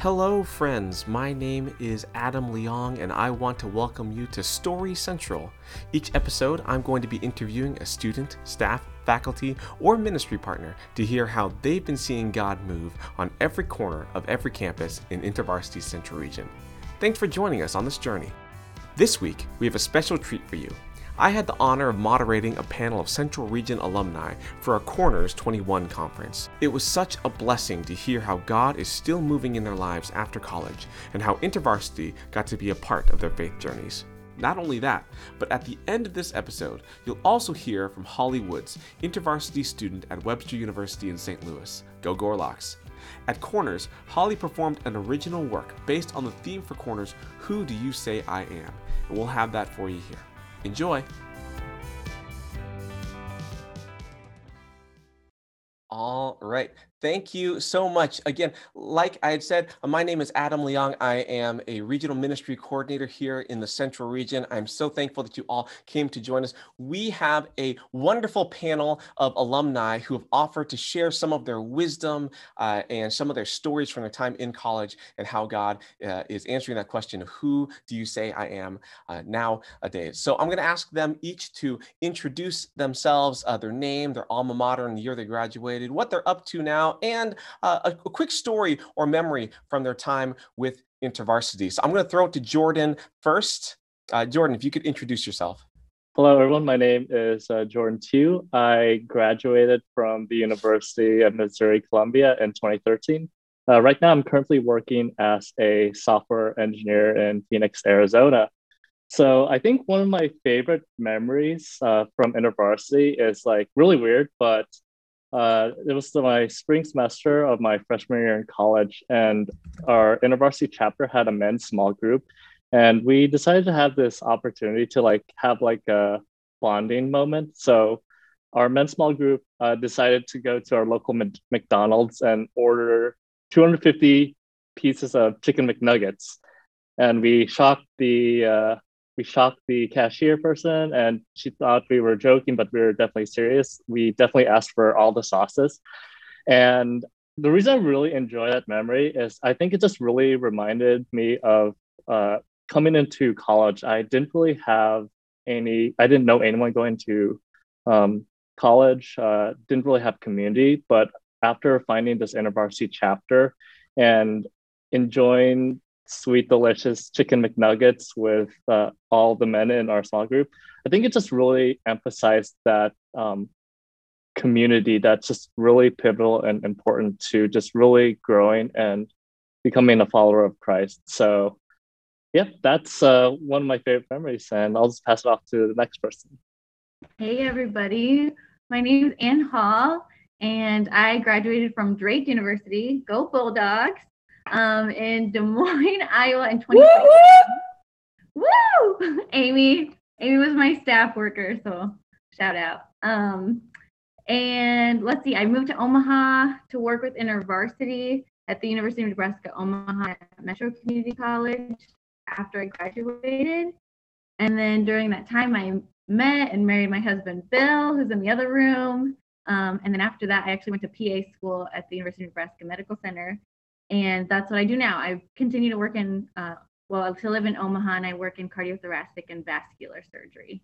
Hello, friends. My name is Adam Leong, and I want to welcome you to Story Central. Each episode, I'm going to be interviewing a student, staff, faculty, or ministry partner to hear how they've been seeing God move on every corner of every campus in InterVarsity Central Region. Thanks for joining us on this journey. This week, we have a special treat for you. I had the honor of moderating a panel of Central Region alumni for our Corners 21 conference. It was such a blessing to hear how God is still moving in their lives after college and how InterVarsity got to be a part of their faith journeys. Not only that, but at the end of this episode, you'll also hear from Holly Woods, InterVarsity student at Webster University in St. Louis. Go Gorloks! At Corners, Holly performed an original work based on the theme for Corners, Who Do You Say I Am? And we'll have that for you here. Enjoy! All right. Thank you so much. Again, like I had said, uh, my name is Adam Leong. I am a regional ministry coordinator here in the Central Region. I'm so thankful that you all came to join us. We have a wonderful panel of alumni who have offered to share some of their wisdom uh, and some of their stories from their time in college and how God uh, is answering that question of who do you say I am uh, nowadays. So I'm going to ask them each to introduce themselves, uh, their name, their alma mater, and the year they graduated, what they're up to now now, and uh, a, a, quick story or memory from their time with InterVarsity. So I'm going to throw it to Jordan first. Uh, Jordan, if you could introduce yourself. Hello, everyone. My name is uh, Jordan Tew. I graduated from the University of Missouri Columbia in 2013. Uh, right now, I'm currently working as a software engineer in Phoenix, Arizona. So I think one of my favorite memories uh, from InterVarsity is like really weird, but uh, it was my spring semester of my freshman year in college, and our InterVarsity chapter had a men's small group, and we decided to have this opportunity to like have like a bonding moment. So our men's small group uh, decided to go to our local McDonald's and order 250 pieces of chicken McNuggets, and we shocked the uh, we shocked the cashier person and she thought we were joking, but we were definitely serious. We definitely asked for all the sauces. And the reason I really enjoy that memory is I think it just really reminded me of uh, coming into college. I didn't really have any, I didn't know anyone going to um, college, uh, didn't really have community. But after finding this InterVarsity chapter and enjoying sweet, delicious chicken McNuggets with uh, all the men in our small group. I think it just really emphasized that um, community that's just really pivotal and important to just really growing and becoming a follower of Christ. So, yeah, that's uh, one of my favorite memories, and I'll just pass it off to the next person. Hey, everybody. My name is Ann Hall, and I graduated from Drake University. Go Bulldogs! Um, in Des Moines, Iowa in 2020. Woo! Woo! Amy, Amy was my staff worker, so shout out. Um, and let's see, I moved to Omaha to work with InterVarsity at the University of Nebraska Omaha Metro Community College after I graduated. And then during that time, I met and married my husband Bill, who's in the other room. Um, and then after that, I actually went to PA school at the University of Nebraska Medical Center and that's what I do now. I continue to work in, uh, well, to live in Omaha, and I work in cardiothoracic and vascular surgery.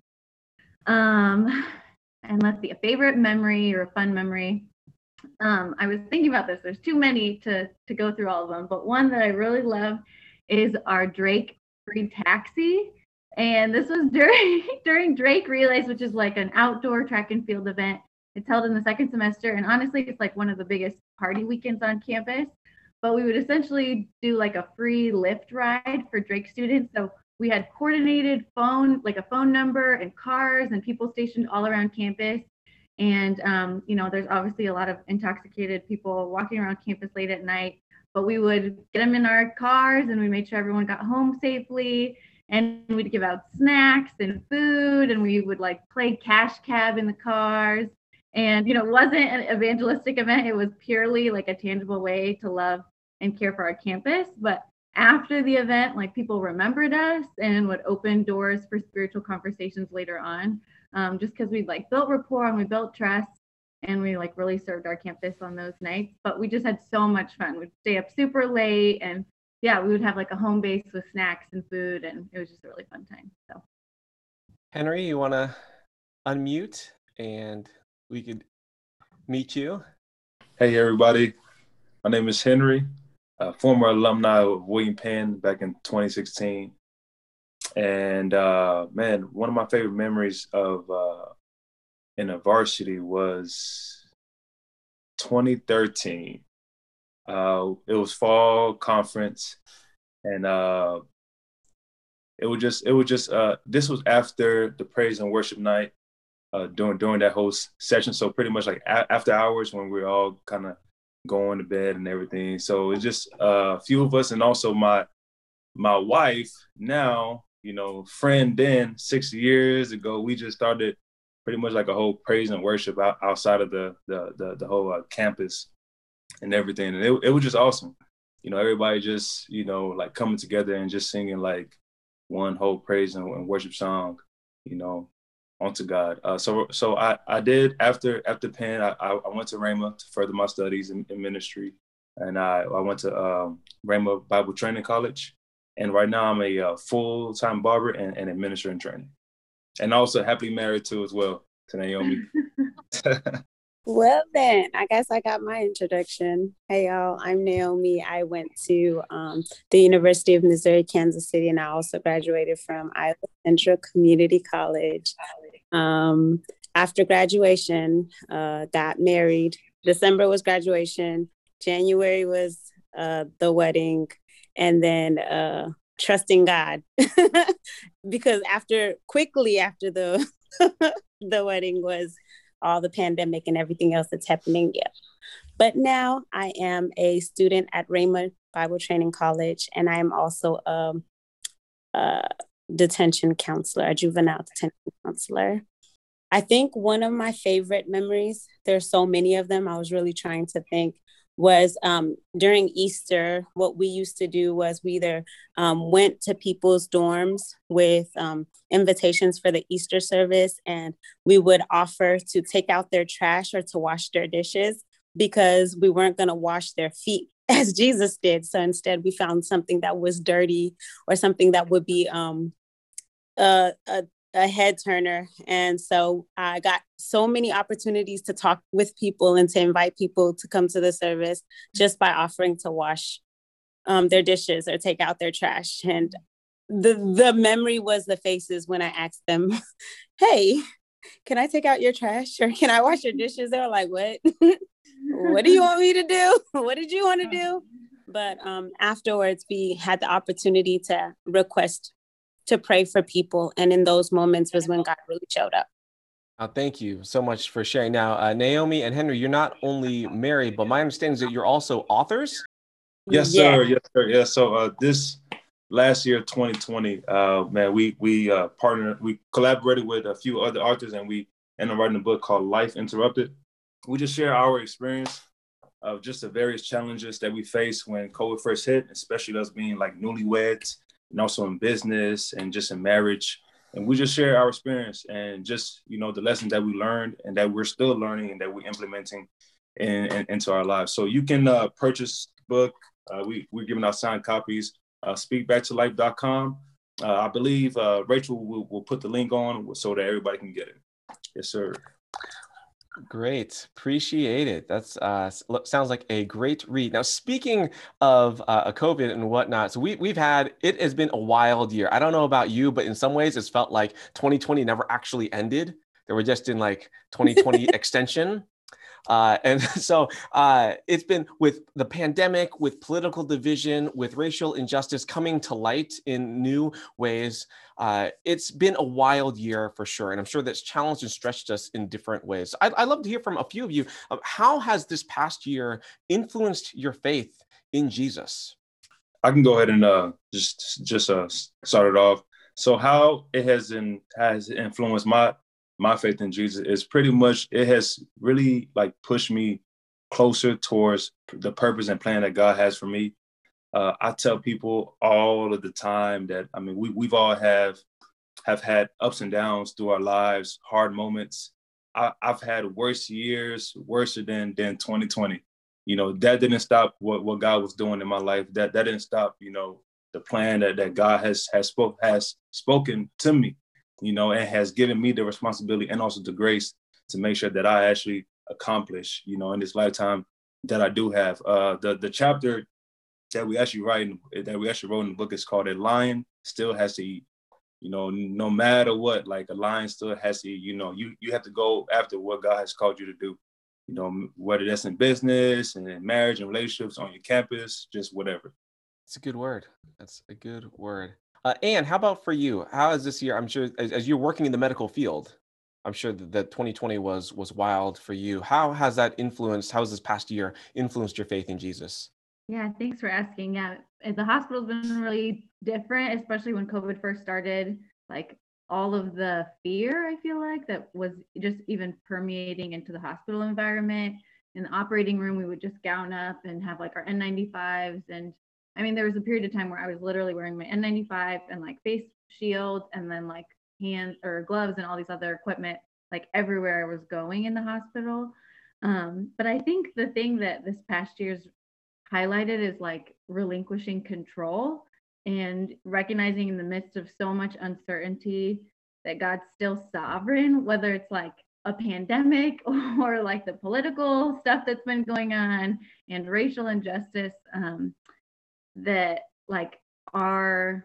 Um, and let's see, a favorite memory or a fun memory. Um, I was thinking about this. There's too many to to go through all of them, but one that I really love is our Drake free taxi. And this was during during Drake Relays, which is like an outdoor track and field event. It's held in the second semester, and honestly, it's like one of the biggest party weekends on campus but we would essentially do like a free Lyft ride for Drake students. So we had coordinated phone, like a phone number and cars and people stationed all around campus. And, um, you know, there's obviously a lot of intoxicated people walking around campus late at night, but we would get them in our cars and we made sure everyone got home safely. And we'd give out snacks and food and we would like play cash cab in the cars. And, you know, it wasn't an evangelistic event. It was purely like a tangible way to love and care for our campus. But after the event, like people remembered us and would open doors for spiritual conversations later on, um, just because we like built rapport and we built trust. and we like really served our campus on those nights. But we just had so much fun. We'd stay up super late and yeah, we would have like a home base with snacks and food, and it was just a really fun time. So, Henry, you want to unmute and we could meet you? Hey, everybody. My name is Henry, a former alumni of William Penn back in 2016. And uh, man, one of my favorite memories of uh, InterVarsity was 2013. Uh, it was fall conference, and uh, it was just it was just uh, this was after the praise and worship night uh, during during that whole session. So pretty much like a- after hours when we are all kind of going to bed and everything. So it's just uh, a few of us, and also my my wife now, you know, friend then six years ago, we just started pretty much like a whole praise and worship out, outside of the the the, the whole uh, campus and everything. And it, it was just awesome. You know, everybody just, you know, like coming together and just singing like one whole praise and, and worship song, you know, onto God. Uh, so so I, I did after after Penn, I, I went to Rhema to further my studies in, in ministry. And I, I went to um, Rhema Bible Training College. And right now I'm a uh, full-time barber and, and a minister in training. And also happily married too as well to Naomi. Well, then, I guess I got my introduction. Hey, y'all, I'm Naomi. I went to um, the University of Missouri, Kansas City, and I also graduated from Iowa Central Community College. Um, after graduation, uh, got married. December was graduation, January was uh, the wedding, and then uh, trusting God. because after quickly after the the wedding was all the pandemic and everything else that's happening. Yeah. But now I am a student at Rhema Bible Training College, and I am also a, a detention counselor, a juvenile detention counselor. I think one of my favorite memories, there's so many of them, I was really trying to think, was um, during Easter, what we used to do was we either um, went to people's dorms with um, invitations for the Easter service, and we would offer to take out their trash or to wash their dishes because we weren't going to wash their feet as Jesus did. So instead, we found something that was dirty or something that would be um, a, a a head turner. And so I got so many opportunities to talk with people and to invite people to come to the service just by offering to wash um, their dishes or take out their trash. And the the memory was the faces when I asked them, "Hey, can I take out your trash or can I wash your dishes?" They were like, "What? what do you want me to do? what did you want to do?" But um, afterwards, we had the opportunity to request to pray for people. And in those moments was when God really showed up. Oh, thank you so much for sharing. Now, uh, Naomi and Henry, you're not only married, but my understanding is that you're also authors. Yes, sir. Yeah. Yes, sir. Yes. So uh, this last year, 2020, uh, man, we we uh, partnered, we collaborated with a few other authors, and we ended up writing a book called Life Interrupted. We just share our experience of just the various challenges that we face when COVID first hit, especially us being like newlyweds and also in business and just in marriage. And we just share our experience and just, you know, the lessons that we learned and that we're still learning and that we're implementing in, in, into our lives. So you can uh, purchase book. Uh, we, we're giving out signed copies. Uh, speakbacktolife.com. Uh, I believe uh, Rachel will, will put the link on so that everybody can get it. Yes, sir. Great, appreciate it. That's uh, sounds like a great read. Now, speaking of uh, COVID and whatnot, so we we've had it has been a wild year. I don't know about you, but in some ways, it's felt like 2020 never actually ended. They were just in like 2020 extension. Uh, and so uh, it's been with the pandemic, with political division, with racial injustice coming to light in new ways. Uh, it's been a wild year for sure. And I'm sure that's challenged and stretched us in different ways. I'd, I'd love to hear from a few of you. how has this past year influenced your faith in Jesus? I can go ahead and uh, just just uh, start it off. So how it has in, has influenced my my faith in Jesus is pretty much it has really like pushed me closer towards the purpose and plan that God has for me. Uh, I tell people all of the time that I mean we we've all have have had ups and downs through our lives, hard moments, I, have had worse years, worse than than 2020. You know, that didn't stop what, what God was doing in my life. That that didn't stop, you know, the plan that, that God has has spoke has spoken to me, you know, and has given me the responsibility and also the grace to make sure that I actually accomplish, you know, in this lifetime that I do have. Uh the the chapter that we actually write that we actually wrote in the book is called A Lion Still Has to Eat you know, no matter what, like a lion still has to, you know, you you have to go after what God has called you to do. You know, whether that's in business and in marriage and relationships on your campus, just whatever. It's a good word. That's a good word. Uh, Ann, how about for you? How is this year? I'm sure as, as you're working in the medical field, I'm sure that, that 2020 was was wild for you. How has that influenced? How has this past year influenced your faith in Jesus? Yeah, thanks for asking. Yeah, the hospital's been really different, especially when COVID first started. Like all of the fear, I feel like, that was just even permeating into the hospital environment. In the operating room, we would just gown up and have like our N95s. And I mean, there was a period of time where I was literally wearing my N95 and like face shields and then like hands or gloves and all these other equipment like everywhere I was going in the hospital. Um, but I think the thing that this past year's highlighted is like relinquishing control and recognizing in the midst of so much uncertainty that God's still sovereign, whether it's like a pandemic or like the political stuff that's been going on and racial injustice, um, that like our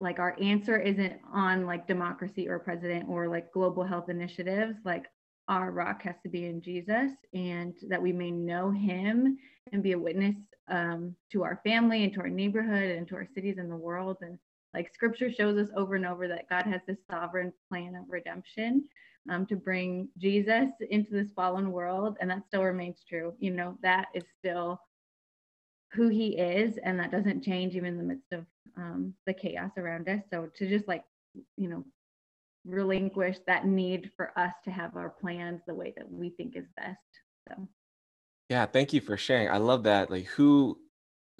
like our answer isn't on like democracy or president or like global health initiatives like our rock has to be in Jesus and that we may know him and be a witness um, to our family and to our neighborhood and to our cities and the world. And like scripture shows us over and over that God has this sovereign plan of redemption um, to bring Jesus into this fallen world. And that still remains true. You know, that is still who he is. And that doesn't change even in the midst of um, the chaos around us. So to just like, you know, relinquish that need for us to have our plans the way that we think is best. So yeah, thank you for sharing. I love that. Like who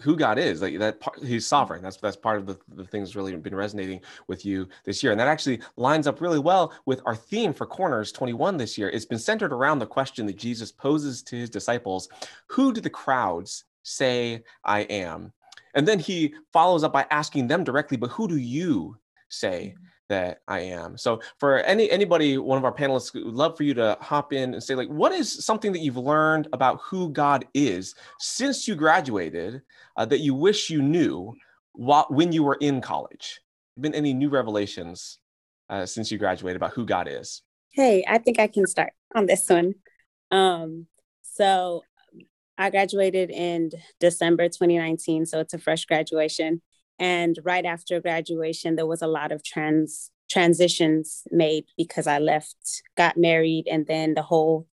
who God is, like that part, he's sovereign. That's that's part of the, the things really been resonating with you this year. And that actually lines up really well with our theme for Corners 21 this year. It's been centered around the question that Jesus poses to his disciples: Who do the crowds say I am? And then he follows up by asking them directly, but who do you say mm-hmm that I am. So for any anybody, one of our panelists would love for you to hop in and say, like, what is something that you've learned about who God is since you graduated uh, that you wish you knew while, when you were in college? Been any new revelations uh, since you graduated about who God is? Hey, I think I can start on this one. Um, so I graduated in December 2019, so it's a fresh graduation. And right after graduation, there was a lot of trans transitions made because I left, got married, and then the whole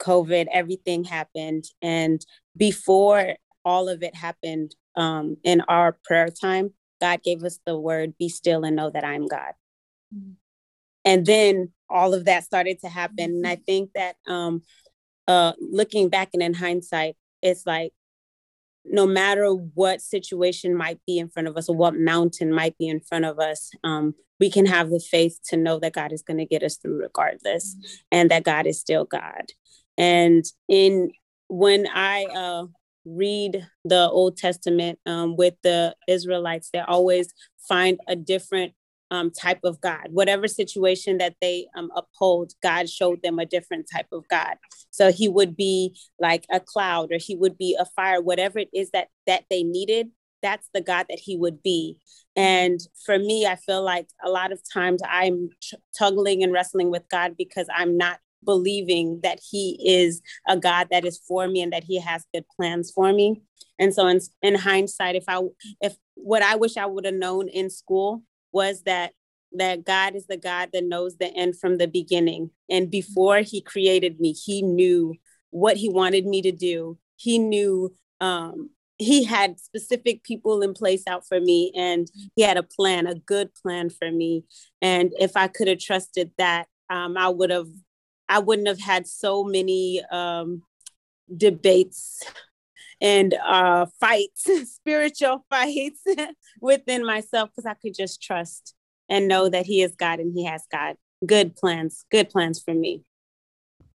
COVID, everything happened. And before all of it happened, um, in our prayer time, God gave us the word, be still and know that I'm God. Mm-hmm. And then all of that started to happen. And I think that um, uh, looking back and in hindsight, it's like no matter what situation might be in front of us or what mountain might be in front of us, um, we can have the faith to know that God is going to get us through regardless, and that God is still God. And in when I uh, read the Old Testament um, with the Israelites, they always find a different um, type of God. Whatever situation that they um, uphold, God showed them a different type of God. So he would be like a cloud, or he would be a fire, whatever it is that that they needed. That's the God that he would be. And for me, I feel like a lot of times I'm tuggling and wrestling with God because I'm not believing that he is a God that is for me and that he has good plans for me. And so in, in hindsight, if I if what I wish I would have known in school was that that God is the God that knows the end from the beginning. And before he created me, he knew what he wanted me to do. He knew um, he had specific people in place out for me, and he had a plan, a good plan for me. And if I could have trusted that, um, I would have, I wouldn't have had so many um, debates and uh, fights, spiritual fights within myself, because I could just trust and know that He is God and He has God good plans, good plans for me.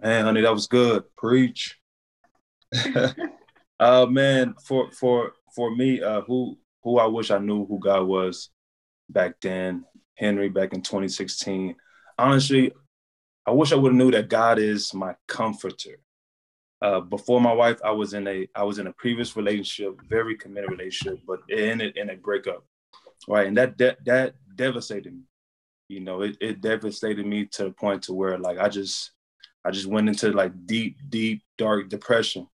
Man, honey, that was good. Preach. uh man, for for for me, uh who who I wish I knew who God was back then, Henry back in 2016. Honestly, I wish I would have knew that God is my comforter. Uh, before my wife, I was in a I was in a previous relationship, very committed relationship, but in it in a breakup, right? And that that that devastated me. You know, it, it devastated me to the point to where like I just I just went into like deep, deep, dark depression.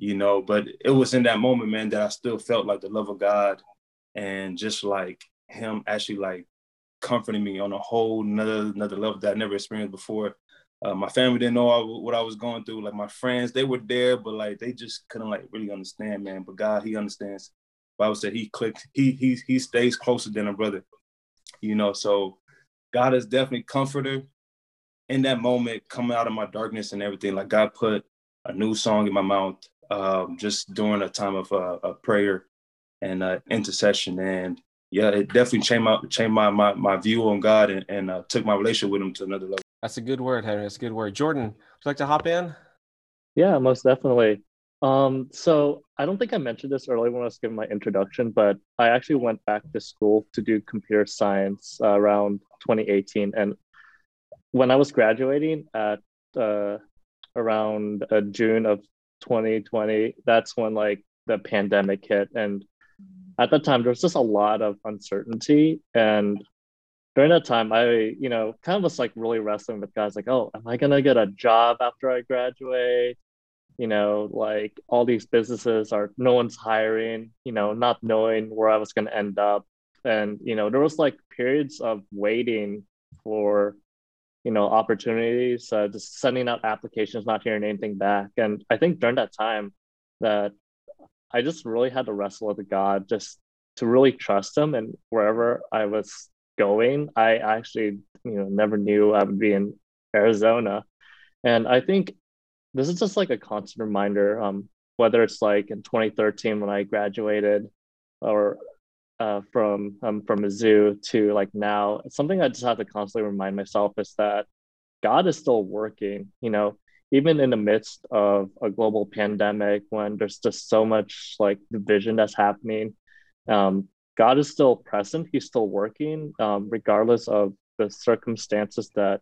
You know, but it was in that moment, man, that I still felt like the love of God and just like him actually like comforting me on a whole another another level that I never experienced before. Uh, my family didn't know I, what I was going through. Like my friends, they were there, but like they just couldn't like really understand, man. But God, He understands. Bible said He clicked. He He He stays closer than a brother. You know, so God is definitely comforter. In that moment, coming out of my darkness and everything, like God put a new song in my mouth, um, just during a time of uh, a prayer and uh, intercession, and yeah, it definitely changed my changed my my, my view on God and, and uh, took my relationship with Him to another level. That's a good word, Henry. That's a good word. Jordan, would you like to hop in? Yeah, most definitely. Um, so I don't think I mentioned this earlier when I was giving my introduction, but I actually went back to school to do computer science uh, around 2018. And when I was graduating at uh, around uh, June of 2020, that's when like the pandemic hit. And at that time, there was just a lot of uncertainty. And during that time, I, you know, kind of was like really wrestling with guys like, oh, am I going to get a job after I graduate? You know, like all these businesses are, no one's hiring, you know, not knowing where I was going to end up. And, you know, there was like periods of waiting for, you know, opportunities, uh, just sending out applications, not hearing anything back. And I think during that time that I just really had to wrestle with God just to really trust him and wherever I was going, I actually, you know, never knew I would be in Arizona. And I think this is just like a constant reminder, um, whether it's like in 2013 when I graduated or uh, from um, from Mizzou to like now, something I just have to constantly remind myself is that God is still working. You know, even in the midst of a global pandemic when there's just so much like division that's happening um, god is still present. He's still working um, regardless of the circumstances that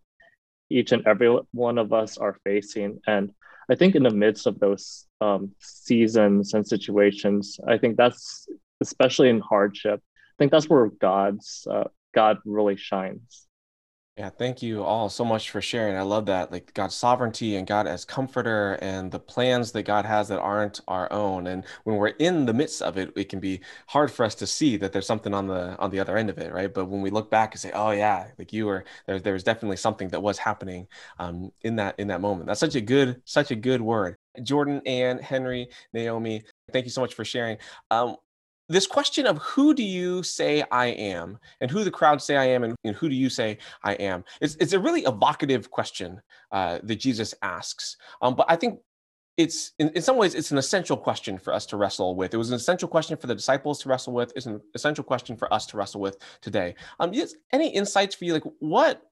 each and every one of us are facing. And i think in the midst of those um, seasons and situations i think that's especially in hardship i think that's where god's uh, god really shines yeah, thank you all so much for sharing. I love that. Like God's sovereignty and God as comforter and the plans that God has that aren't our own. And when we're in the midst of it, it can be hard for us to see that there's something on the on the other end of it, right? But when we look back and say, "Oh yeah, like you were there there was definitely something that was happening um, in that in that moment." That's such a good such a good word. Jordan and Henry, Naomi, thank you so much for sharing. Um, this question of who do you say I am and who the crowd say I am and, and who do you say I am? It's, it's a really evocative question uh, that Jesus asks. Um, but I think it's in, in some ways it's an essential question for us to wrestle with. It was an essential question for the disciples to wrestle with. It's an essential question for us to wrestle with today. Um, any insights for you? Like what?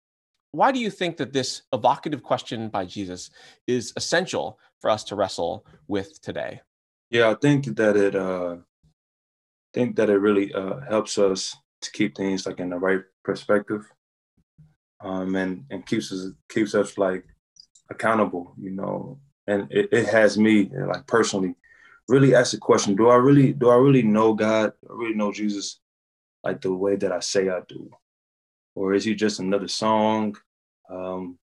Why do you think that this evocative question by Jesus is essential for us to wrestle with today? Yeah, I think that it uh, think that it really uh, helps us to keep things like in the right perspective, um, and and keeps us keeps us like accountable, you know. And it, it has me like personally really ask the question: Do I really do I really know God? I really know Jesus like the way that I say I do, or is he just another song? Um,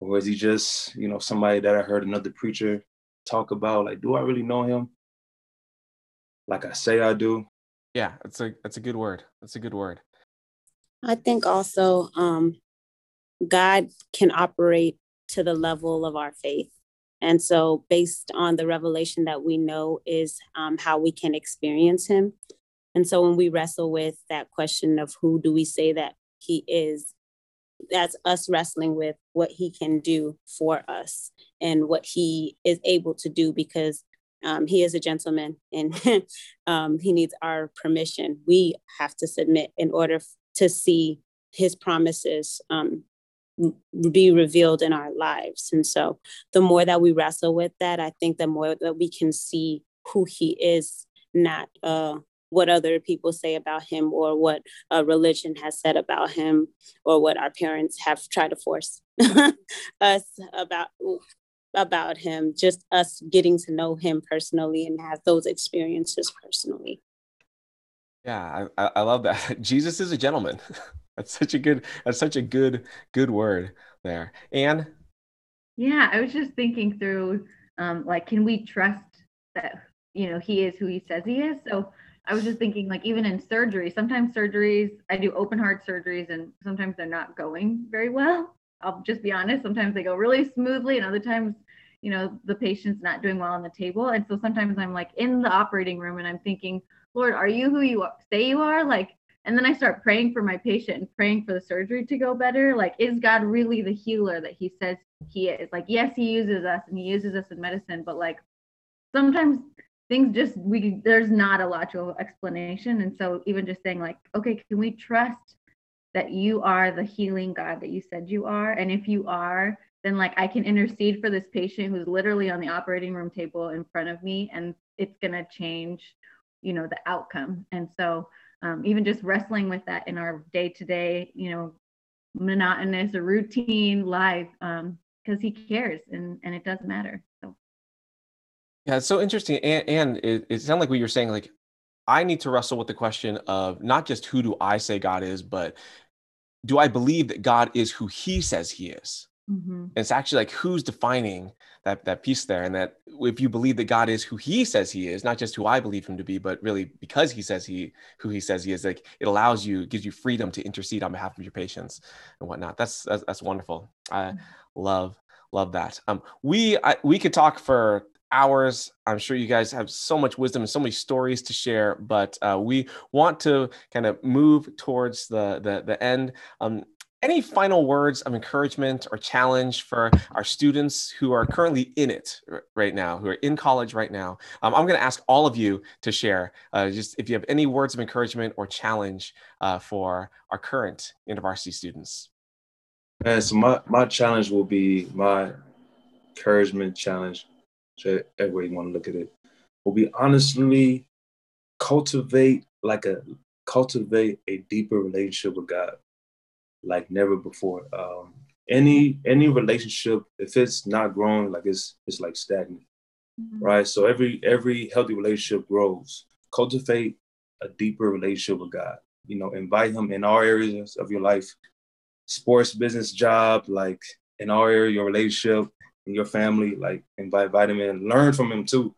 or is he just you know somebody that I heard another preacher talk about? Like, do I really know him? Like I say I do. Yeah, that's a that's a good word. That's a good word. I think also um, God can operate to the level of our faith. And so, based on the revelation that we know, is um, how we can experience Him. And so, when we wrestle with that question of who do we say that He is, that's us wrestling with what He can do for us and what He is able to do because um, he is a gentleman and um, he needs our permission. We have to submit in order to see his promises um, be revealed in our lives. And so the more that we wrestle with that, I think the more that we can see who he is, not uh, what other people say about him or what uh, religion has said about him or what our parents have tried to force us about about him just us getting to know him personally and have those experiences personally. Yeah i, I love that. Jesus is a gentleman. That's such a good that's such a good good word there. And yeah i was just thinking through um like can we trust that you know he is who he says he is? So I was just thinking, like, even in surgery, sometimes surgeries, I do open heart surgeries and sometimes they're not going very well. I'll just be honest. Sometimes they go really smoothly, and other times, you know, the patient's not doing well on the table. And so sometimes I'm like in the operating room and I'm thinking, Lord, are you who you say you are? Like, and then I start praying for my patient and praying for the surgery to go better. Like, is God really the healer that he says he is? Like, yes, he uses us and he uses us in medicine, but like sometimes things just we there's not a logical explanation and so even just saying like okay can we trust that you are the healing god that you said you are and if you are then like i can intercede for this patient who's literally on the operating room table in front of me and it's going to change you know the outcome and so um, even just wrestling with that in our day to day you know monotonous routine life um because he cares and and it does matter so yeah, it's so interesting. And, and it, it sounds like what you're saying, like, I need to wrestle with the question of not just who do I say God is, but do I believe that God is who he says he is? Mm-hmm. It's actually like who's defining that that piece there, and that if you believe that God is who He says He is, not just who I believe Him to be, but really because He says He who He says He is, like it allows you, gives you freedom to intercede on behalf of your patients and whatnot. That's that's, that's wonderful. I mm-hmm. love love that. Um, we I, we could talk for hours. I'm sure you guys have so much wisdom and so many stories to share, but uh, we want to kind of move towards the the, the end. Um, any final words of encouragement or challenge for our students who are currently in it right now, who are in college right now? Um, I'm going to ask all of you to share. Uh, just if you have any words of encouragement or challenge uh, for our current university students. And so my my challenge will be my encouragement challenge every everybody want to look at it, will be honestly cultivate like a cultivate a deeper relationship with God like never before. Um, any any relationship, if it's not growing, like it's it's like stagnant, mm-hmm. right? So every every healthy relationship grows. Cultivate a deeper relationship with God. You know, invite Him in all areas of your life, sports, business, job, like in all area of your relationship, your family, like invite, him learn from him too.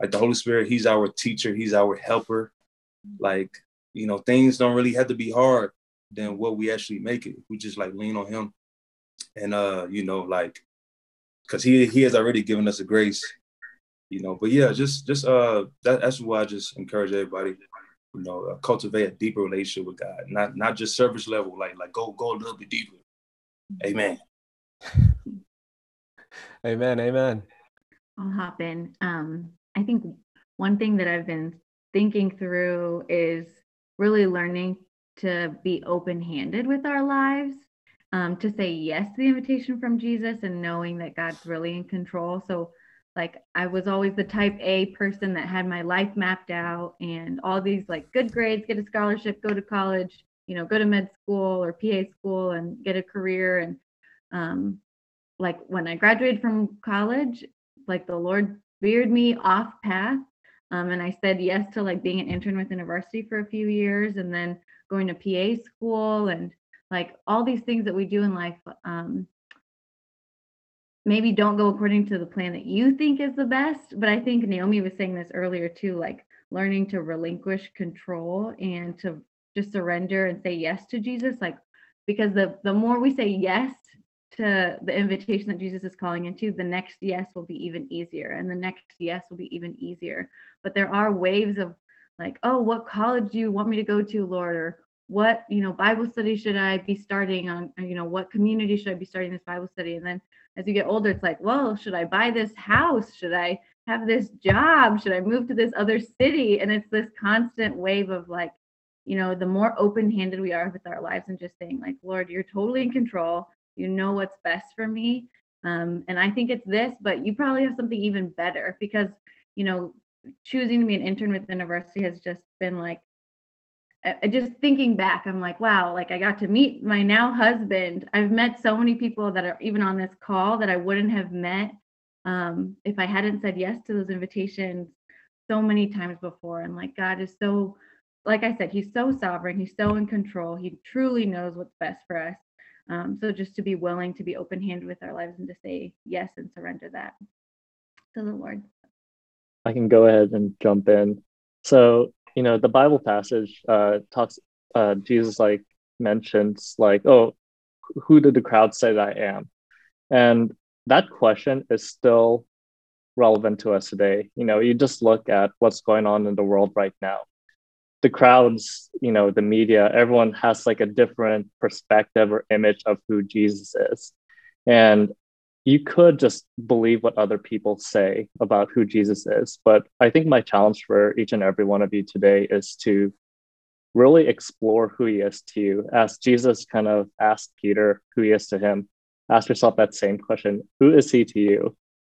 Like the Holy Spirit, he's our teacher, he's our helper. Like, you know, things don't really have to be hard than what we actually make it. We just like lean on him. And uh, you know, like because he he has already given us a grace, you know. But yeah, just just uh that, that's why I just encourage everybody, you know, uh, cultivate a deeper relationship with God, not not just surface level, like like go go a little bit deeper. Amen. Amen. Amen. I'll hop in. Um, I think one thing that I've been thinking through is really learning to be open handed with our lives, um, to say yes to the invitation from Jesus and knowing that God's really in control. So, like, I was always the type A person that had my life mapped out and all these like good grades, get a scholarship, go to college, you know, go to med school or PA school and get a career. And um, like when I graduated from college, like the Lord veered me off path. Um, and I said yes to like being an intern with university for a few years and then going to PA school and like all these things that we do in life um, maybe don't go according to the plan that you think is the best. But I think Naomi was saying this earlier too, like learning to relinquish control and to just surrender and say yes to Jesus. Like because the the more we say yes to the invitation that Jesus is calling into, the next yes will be even easier, and the next yes will be even easier. But there are waves of like, oh, what college do you want me to go to, Lord? Or what, you know, Bible study should I be starting on? you know, what community should I be starting this Bible study? And then as you get older, it's like, well, should I buy this house? Should I have this job? Should I move to this other city? And it's this constant wave of like, you know, the more open handed we are with our lives and just saying, like, Lord, you're totally in control You know what's best for me. Um, and I think it's this, but you probably have something even better because, you know, choosing to be an intern with the university has just been like just thinking back, I'm like, wow, like I got to meet my now husband. I've met so many people that are even on this call that I wouldn't have met um, if I hadn't said yes to those invitations so many times before. And like, God is so, like I said, He's so sovereign. He's so in control. He truly knows what's best for us. Um, so just to be willing to be open handed with our lives and to say yes and surrender that to the Lord. I can go ahead and jump in. So you know the bible passage uh talks uh jesus like mentions like oh who did the crowd say that i am and that question is still relevant to us today you know you just look at what's going on in the world right now the crowds you know the media everyone has like a different perspective or image of who jesus is and you could just believe what other people say about who Jesus is. But I think my challenge for each and every one of you today is to really explore who he is to you. As Jesus kind of asked Peter who he is to him, ask yourself that same question Who is he to you?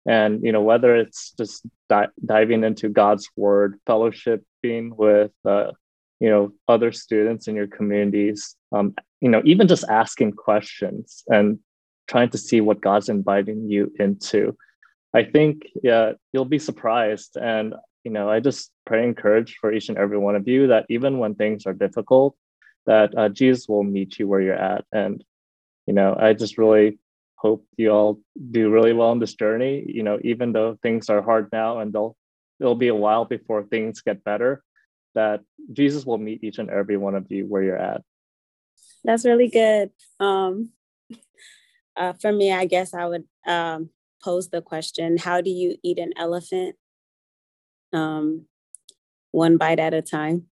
And, you know, whether it's just di- diving into God's word, fellowshipping with, uh, you know, other students in your communities, um, you know, even just asking questions and trying to see what God's inviting you into. I think yeah, you'll be surprised. And you know, I just pray and encourage for each and every one of you that even when things are difficult, that uh, Jesus will meet you where you're at. And you know, I just really hope you all do really well in this journey. You know, even though things are hard now and they'll it'll be a while before things get better, that Jesus will meet each and every one of you where you're at. That's really good. Um, uh, for me, I guess I would um, pose the question How do you eat an elephant? Um, one bite at a time.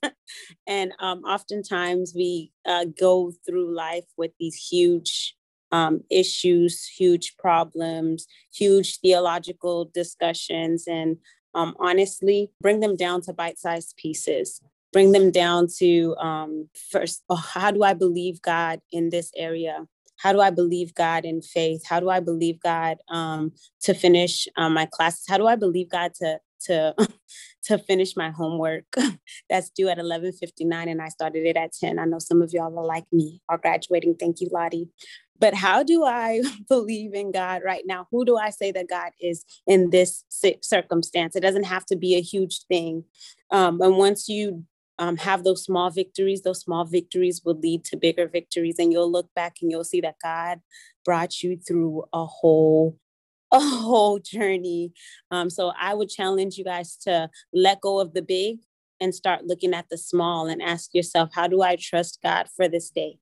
and um, oftentimes we uh, go through life with these huge um, issues, huge problems, huge theological discussions, and um, honestly, bring them down to bite sized pieces. Bring them down to um, first, oh, how do I believe God in this area? how do I believe God in faith? How do I believe God um, to finish um, my classes? How do I believe God to to to finish my homework that's due at 11:59 and I started it at 10. I know some of y'all are like me are graduating. Thank you, Lottie. But how do I believe in God right now? Who do I say that God is in this circumstance? It doesn't have to be a huge thing. Um, and once you um, have those small victories, those small victories will lead to bigger victories. And you'll look back and you'll see that God brought you through a whole a whole journey. Um, so I would challenge you guys to let go of the big and start looking at the small and ask yourself, how do I trust God for this day?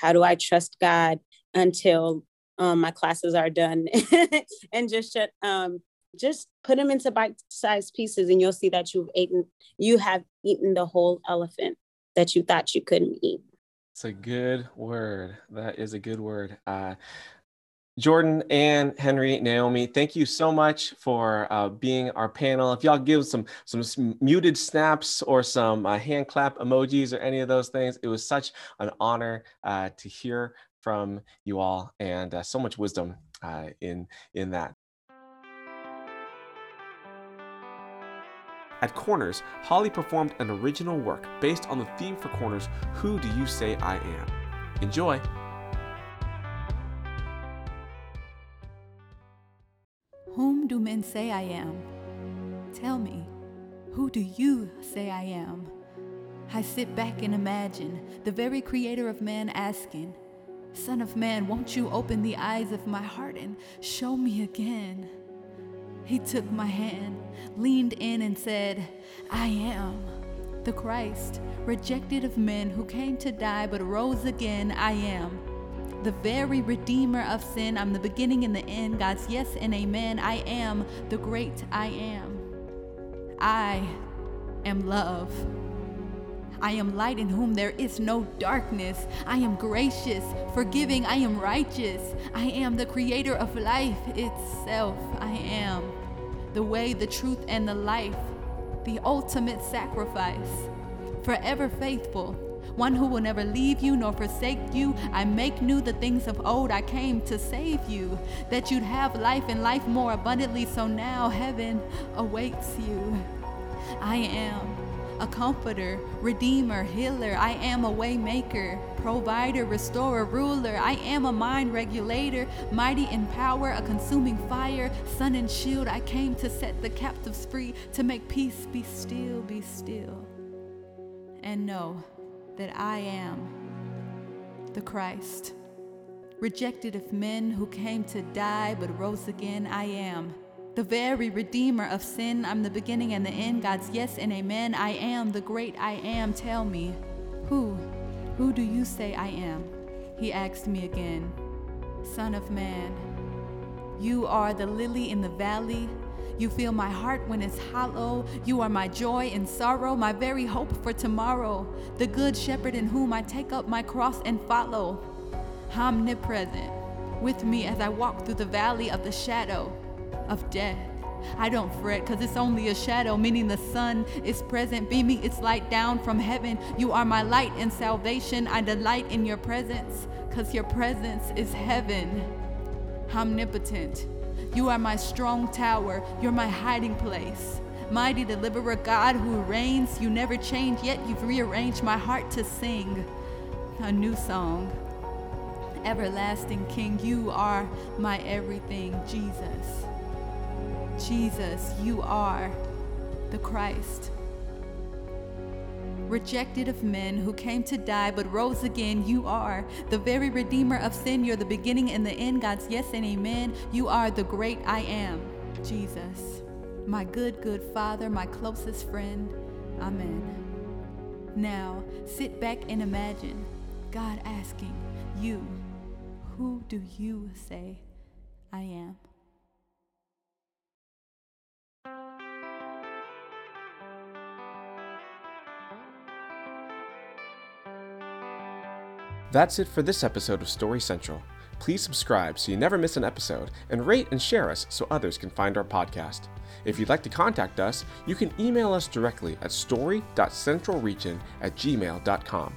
How do I trust God until um, my classes are done? and just um, just put them into bite-sized pieces and you'll see that you've eaten you have eaten the whole elephant that you thought you couldn't eat. It's a good word. That is a good word. Uh, jordan and henry naomi thank you so much for uh, being our panel if y'all give some some muted snaps or some uh, hand clap emojis or any of those things it was such an honor uh, to hear from you all and uh, so much wisdom uh, in in that At Corners, Holly performed an original work based on the theme for Corners Who Do You Say I Am? Enjoy! Do men say I am? Tell me, who do you say I am? I sit back and imagine the very creator of man asking, Son of man, won't you open the eyes of my heart and show me again? He took my hand, leaned in, and said, I am the Christ, rejected of men who came to die but rose again. I am the very Redeemer of sin. I'm the beginning and the end. God's yes and amen. I am the great I am. I am love. I am light in whom there is no darkness. I am gracious, forgiving. I am righteous. I am the creator of life itself. I am the way, the truth, and the life, the ultimate sacrifice. Forever faithful, one who will never leave you nor forsake you. I make new the things of old. I came to save you, that you'd have life and life more abundantly. So now heaven awaits you. I am a comforter, redeemer, healer. I am a waymaker, provider, restorer, ruler. I am a mind regulator, mighty in power, a consuming fire, sun and shield. I came to set the captives free, to make peace be still, be still. And know that I am the Christ. Rejected of men who came to die but rose again, I am the very redeemer of sin. I'm the beginning and the end, God's yes and amen. I am the great I am. Tell me, who, who do you say I am? He asked me again, Son of man, you are the lily in the valley. You fill my heart when it's hollow. You are my joy in sorrow, my very hope for tomorrow. The good shepherd in whom I take up my cross and follow. Omnipresent with me as I walk through the valley of the shadow of death. I don't fret, cause it's only a shadow, meaning the sun is present, beaming its light down from heaven. You are my light and salvation. I delight in your presence, cause your presence is heaven. Omnipotent. You are my strong tower, you're my hiding place. Mighty deliverer, God who reigns, you never change, yet you've rearranged my heart to sing a new song. Everlasting King, you are my everything, Jesus. Jesus, you are the Christ. Rejected of men who came to die but rose again, you are the very Redeemer of sin. You're the beginning and the end, God's yes and amen. You are the great I am, Jesus. My good, good Father, my closest friend. Amen. Now, sit back and imagine God asking you, Who do you say I am? That's it for this episode of Story Central. Please subscribe so you never miss an episode, and rate and share us so others can find our podcast. If you'd like to contact us, you can email us directly at story.centralregion at gmail.com.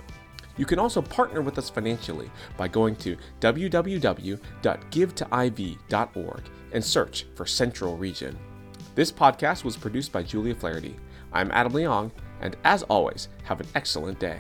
You can also partner with us financially by going to www.givetoiv.org and search for Central Region. This podcast was produced by Julia Flaherty. I'm Adam Leong, and as always, have an excellent day.